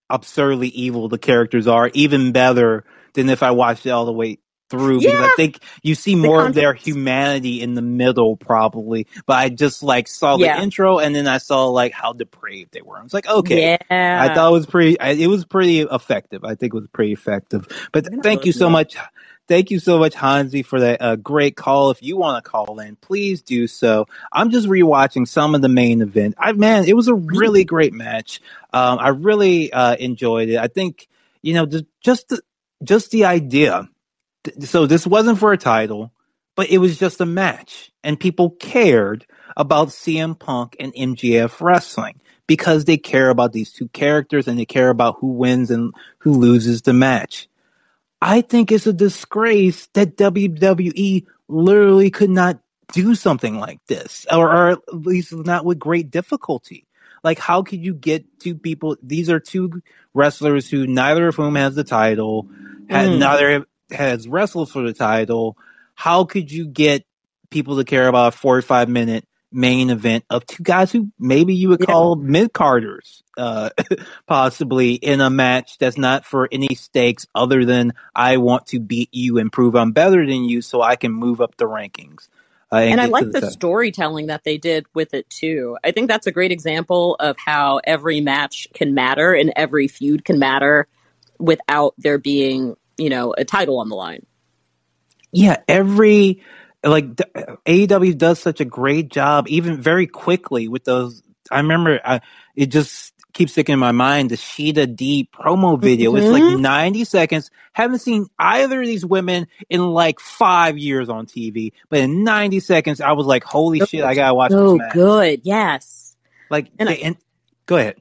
absurdly evil the characters are, even better than if I watched it all the way through. yeah. Because I think you see more of their humanity in the middle, probably. But I just like saw the Yeah. intro and then I saw like how depraved they were. I was like, okay. Yeah. I thought it was pretty. I, it was pretty effective. I think it was pretty effective. But thank you so much. Thank you so much, Hansi, for that uh, great call. If you want to call in, please do so. I'm just rewatching some of the main event. I man, it was a really great match. Um, I really uh, enjoyed it. I think you know just just the, just the idea. So this wasn't for a title, but it was just a match, and people cared about CM Punk and MJF wrestling because they care about these two characters and they care about who wins and who loses the match. I think it's a disgrace that WWE literally could not do something like this, or, or at least not with great difficulty. Like, how could you get two people? These are two wrestlers who neither of whom has the title, had, Mm. neither has wrestled for the title. How could you get people to care about a 45 minute main event of two guys who maybe you would Yeah. call mid carders, uh, possibly in a match that's not for any stakes other than I want to beat you and prove I'm better than you so I can move up the rankings. Uh, and I like the the storytelling that they did with it too. I think that's a great example of how every match can matter and every feud can matter without there being, you know, a title on the line. Yeah, every like AEW does such a great job, even very quickly with those. I remember I, it just keeps sticking in my mind the Shida D promo video. It's like Mhm. 90 seconds. Haven't seen either of these women in like five years on TV, but in 90 seconds, I was like, holy shit, I gotta watch So this match. good, yes. Like, And I- and go ahead.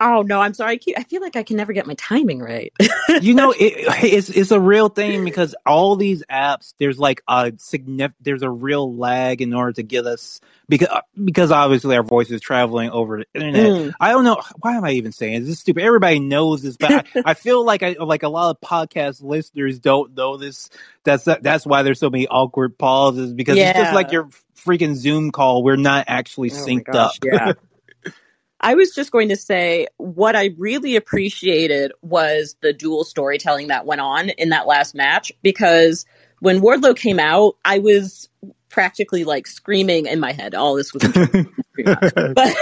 Oh no, I'm sorry. I, keep, I feel like I can never get my timing right. you know it, it's it's a real thing because all these apps there's like a significant there's a real lag in order to get us because because obviously our voice is traveling over the internet Mm. i don't know why am i even saying this, this is stupid everybody knows this but I, I feel like i like a lot of podcast listeners don't know this that's that's why there's so many awkward pauses because it's just like your freaking zoom call we're not actually Oh synced gosh, up yeah. I was just going to say what I really appreciated was the dual storytelling that went on in that last match because when Wardlow came out, I was practically like screaming in my head. All this was but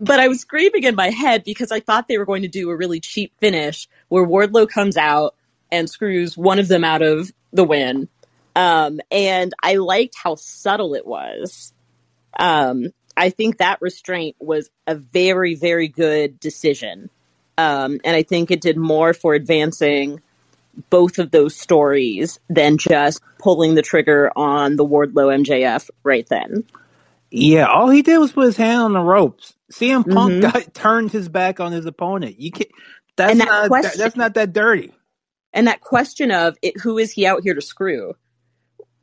but I was screaming in my head because I thought they were going to do a really cheap finish where Wardlow comes out and screws one of them out of the win. Um, and I liked how subtle it was. Um, I think that restraint was a very, very good decision. Um, and I think it did more for advancing both of those stories than just pulling the trigger on the Wardlow MJF right then. Yeah, all he did was put his hand on the ropes. CM Punk Mhm. got, turned his back on his opponent. You can That's that not that, that's not that dirty. and that question of it, who is he out here to screw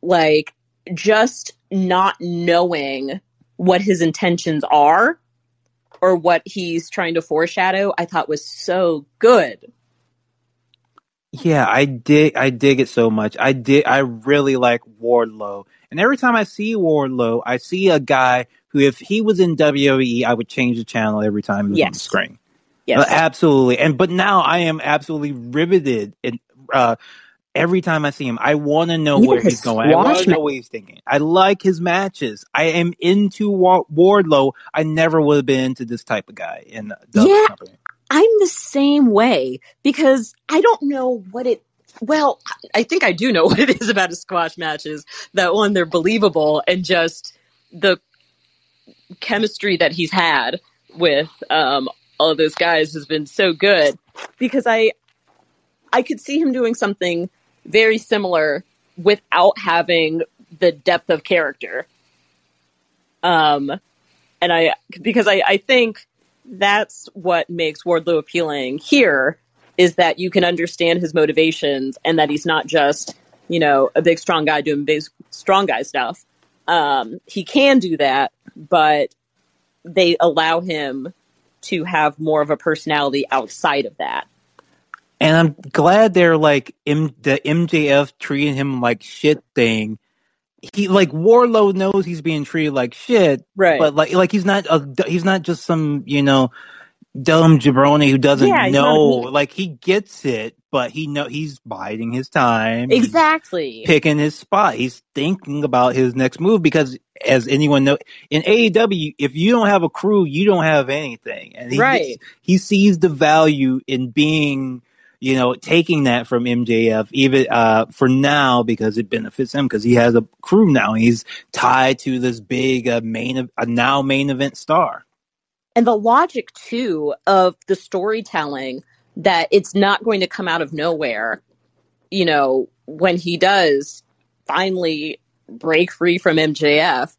like just not knowing what his intentions are or what he's trying to foreshadow i thought was so good Yeah, I dig I dig it so much. I did I really like Wardlow. And every time I see Wardlow, I see a guy who if he was in WWE, I would change the channel every time he was on the Yes. screen. yes Uh, absolutely. And but now I am absolutely riveted and uh every time I see him. I want to know where he's going. I want to know what he's thinking. I like his matches. I am into Wardlow. I never would have been into this type of guy in the Yeah. company. i'm the same way because i don't know what it Well, I think I do know what it is about a squash matches. That one, they're believable, and just the chemistry that he's had with um, all of those guys has been so good. Because I, I could see him doing something very similar without having the depth of character. Um, and I because I, I think that's what makes Wardlow appealing here is that you can understand his motivations and that he's not just you know a big strong guy doing big strong guy stuff. Um, he can do that, but they allow him to have more of a personality outside of that. And I'm glad they're like M- the MJF treating him like shit thing. He like Wardlow knows he's being treated like shit, Right. But like like he's not a, he's not just some you know dumb jabroni who doesn't Yeah, he's know. Like he gets it, but he know he's biding his time. He's Exactly. picking his spot. He's thinking about his next move because, as anyone know, in AEW, if you don't have a crew, you don't have anything. And he Right. he sees the value in being, you know, taking that from MJF, even uh, for now because it benefits him because he has a crew now. He's tied to this big uh, main, a now main event star. and the logic too of the storytelling that it's not going to come out of nowhere you know when he does finally break free from mjf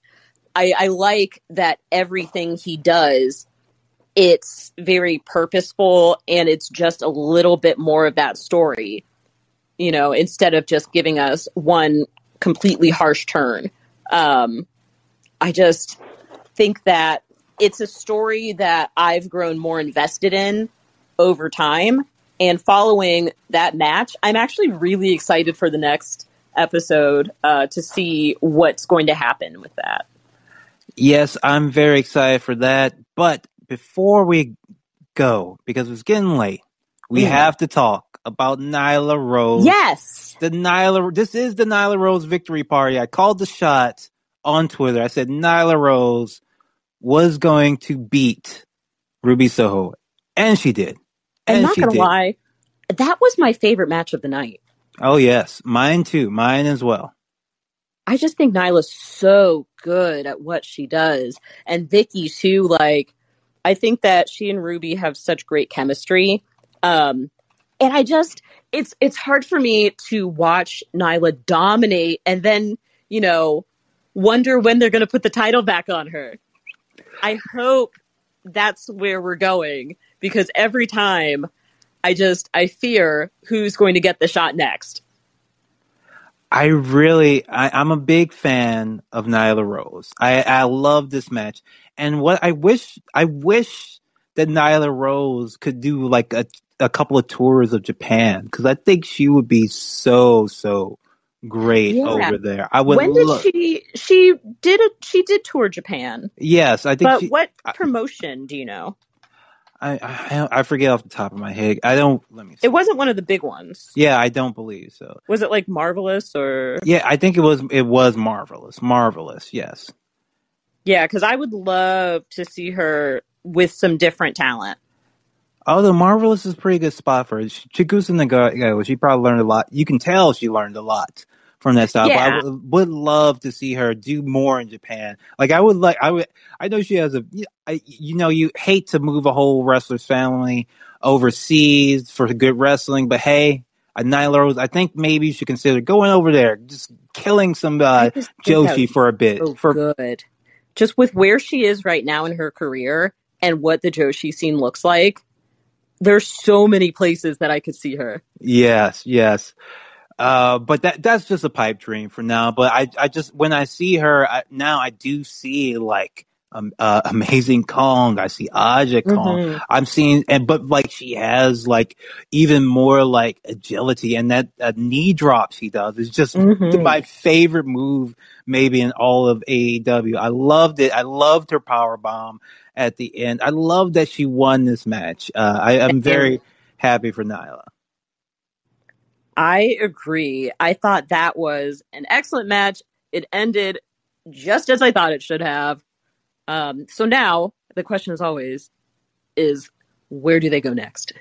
i, I like that everything he does it's very purposeful and it's just a little bit more of that story you know instead of just giving us one completely harsh turn um i just think that it's a story that I've grown more invested in over time. And following that match, I'm actually really excited for the next episode uh, to see what's going to happen with that. Yes, I'm very excited for that. But before we go, because it's getting late, we Mm. have to talk about Nyla Rose. Yes. The Nyla, this is the Nyla Rose victory party. I called the shot on Twitter. I said Nyla Rose was going to beat Ruby Soho. And she did. And, not gonna did. lie, that was my favorite match of the night. Oh, yes. Mine too. Mine as well. I just think Nyla's so good at what she does. And Vicky too, like I think that she and Ruby have such great chemistry. Um and I just it's it's hard for me to watch Nyla dominate and then, you know, wonder when they're gonna put the title back on her. I hope that's where we're going because every time I just I fear who's going to get the shot next. I really, I, I'm a big fan of Nyla Rose. I, I love this match. And what I wish, I wish that Nyla Rose could do like a, a couple of tours of Japan because I think she would be so, so great Yeah. over there. I would when did she she did a she did tour Japan? yes, I think But she, what I- promotion do you know? I, I, I forget off the top of my head. I don't, let me see. It wasn't one of the big ones. yeah, I don't believe so. Was it like Marvelous or Yeah, I think it was, it was marvelous. Marvelous. Yes. Yeah, cuz I would love to see her with some different talent. Although Marvelous is a pretty good spot for her. Ch- Chigusa Nagayo, she probably learned a lot. You can tell she learned a lot from that style. But I Yeah. would, love to see her do more in Japan. Like I would like, I would, I know she has a, I, you know, you hate to move a whole wrestler's family overseas for good wrestling, but hey, a Nyla Rose, I think maybe you should consider going over there, just killing some uh, Joshi for a bit. so for good. Just with where she is right now in her career and what the Joshi scene looks like, there's so many places that I could see her. Yes, yes. Uh, but that that's just a pipe dream for now. But I I just when I see her I, now, I do see like um, uh, amazing Kong. I see Aja Kong. Mhm. I'm seeing and but like she has like even more like agility and that uh, knee drop she does is just Mhm. my favorite move maybe in all of AEW. I loved it. I loved her power bomb at the end. I love that she won this match. Uh, I, I'm very happy for Nyla. I agree. I thought that was an excellent match. It ended just as I thought it should have. Um, so now the question, as always, is where do they go next?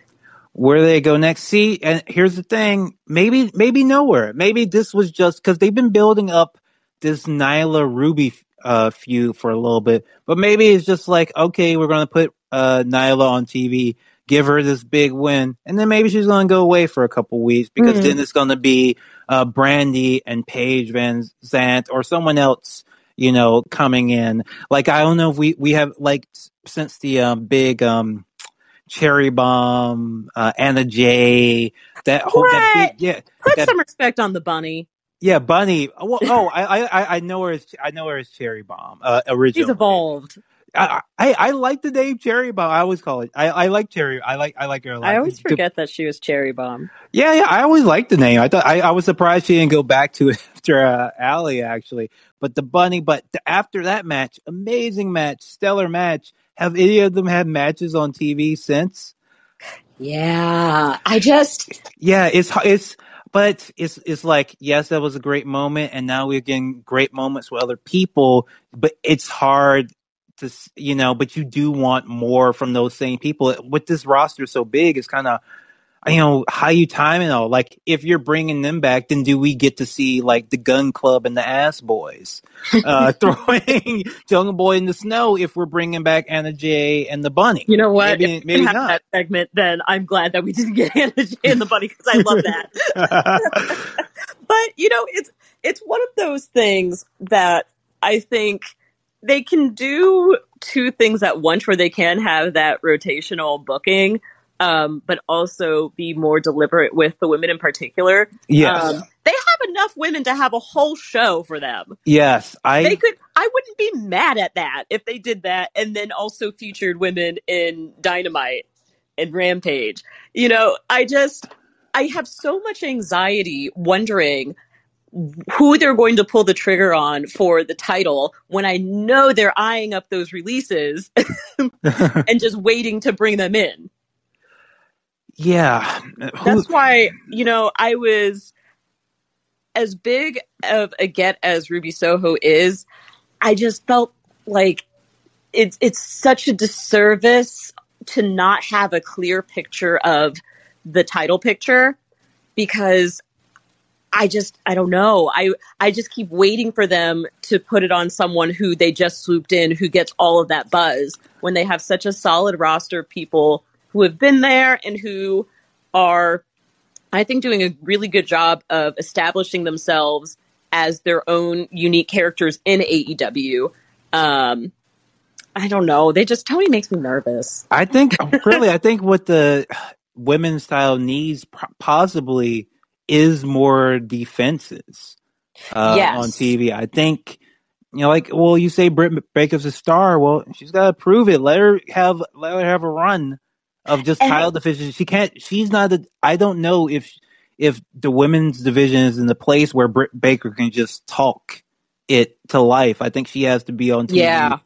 where they go next. See, and here's the thing: maybe, maybe nowhere. Maybe this was just because they've been building up this Nyla Ruby uh, feud for a little bit, but maybe it's just like, okay, we're gonna put uh, Nyla on TV, give her this big win, and then maybe she's gonna go away for a couple weeks because Mhm. then it's gonna be uh, Brandi and Paige Van Zant or someone else, you know, coming in. Like I don't know if we we have like since the um, big um, cherry bomb, uh, Anna Jay, that whole that big yeah Put that some respect on the bunny. yeah bunny. Well, oh, I I I know her as I know her as Cherry Bomb uh, She's evolved. I, I I like the name Cherry Bomb. I always call it. I, I like Cherry. I like I like her a lot. I always The- forget that she was Cherry Bomb. yeah, yeah. I always liked the name. I thought I, I was surprised she didn't go back to it after uh, Allie actually. But the bunny. But the, after that match, amazing match, stellar match. Have any of them had matches on TV since? Yeah, I just Yeah, it's it's. But it's it's like yes, that was a great moment, and now we're getting great moments with other people. But it's hard to you know. But you do want more from those same people. With this roster so big, it's kind of you know how you time it all. Like if you're bringing them back, then do we get to see like the Gunn Club and the Ass Boys uh, throwing Jungle Boy in the snow? If we're bringing back Anna Jay and the Bunny, You know what? Maybe, maybe not. that segment, then I'm glad that we didn't get Anna Jay and the bunny because I love that. but you know, it's it's one of those things that I think they can do two things at once, where they can have that rotational booking, um, but also be more deliberate with the women in particular. yes, Um, they have enough women to have a whole show for them. yes. I they could i wouldn't be mad at that if they did that and then also featured women in dynamite and rampage you know i just i have so much anxiety wondering who they're going to pull the trigger on for the title when i know they're eyeing up those releases and just waiting to bring them in yeah. That's why you know i was as big of a get as ruby soho is i just felt like it's it's such a disservice to not have a clear picture of the title picture because i just i don't know i i just keep waiting for them to put it on someone who they just swooped in who gets all of that buzz when they have such a solid roster of people who have been there and who are I think doing a really good job of establishing themselves as their own unique characters in AEW. Um, I don't know. They just Tony makes me nervous. I think really, I think what the women's style needs possibly is more defenses uh, Yes. on TV. I think you know, like, well, you say Britt Baker's a star. Well, she's got to prove it. Let her have let her have a run of just And- title division. She can't. She's not. A, I don't know if if the women's division is in the place where Britt Baker can just talk it to life. I think she has to be on TV. Yeah.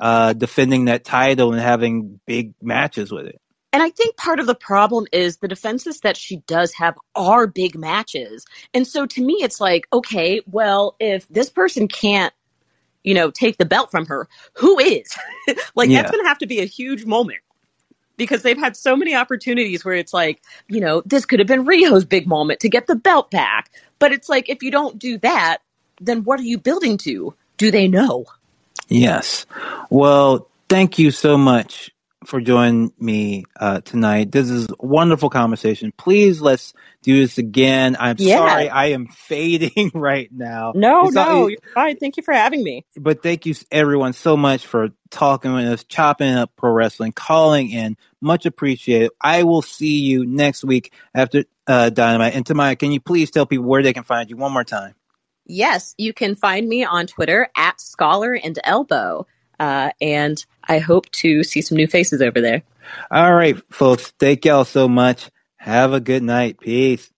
Uh, defending that title and having big matches with it. And I think part of the problem is the defenses that she does have are big matches. And so to me, it's like, okay, well, if this person can't, you know, take the belt from her, who is? like, Yeah. that's going to have to be a huge moment because they've had so many opportunities where it's like, you know, this could have been Riho's big moment to get the belt back. But it's like, if you don't do that, then what are you building to? Do they know? Yes. Well, thank you so much for joining me uh, tonight. This is a wonderful conversation. Please let's do this again. I'm Yeah. sorry I am fading right now. No, It's all- no, you're fine. Thank you for having me. but thank you everyone so much for talking with us, chopping up pro wrestling, calling in. Much appreciated. I will see you next week after uh, Dynamite. And Tamaya, can you please tell people where they can find you one more time? Yes, you can find me on Twitter at Scholar and Elbow. Uh, and I hope to see some new faces over there. All right, folks. Thank y'all so much. Have a good night. Peace.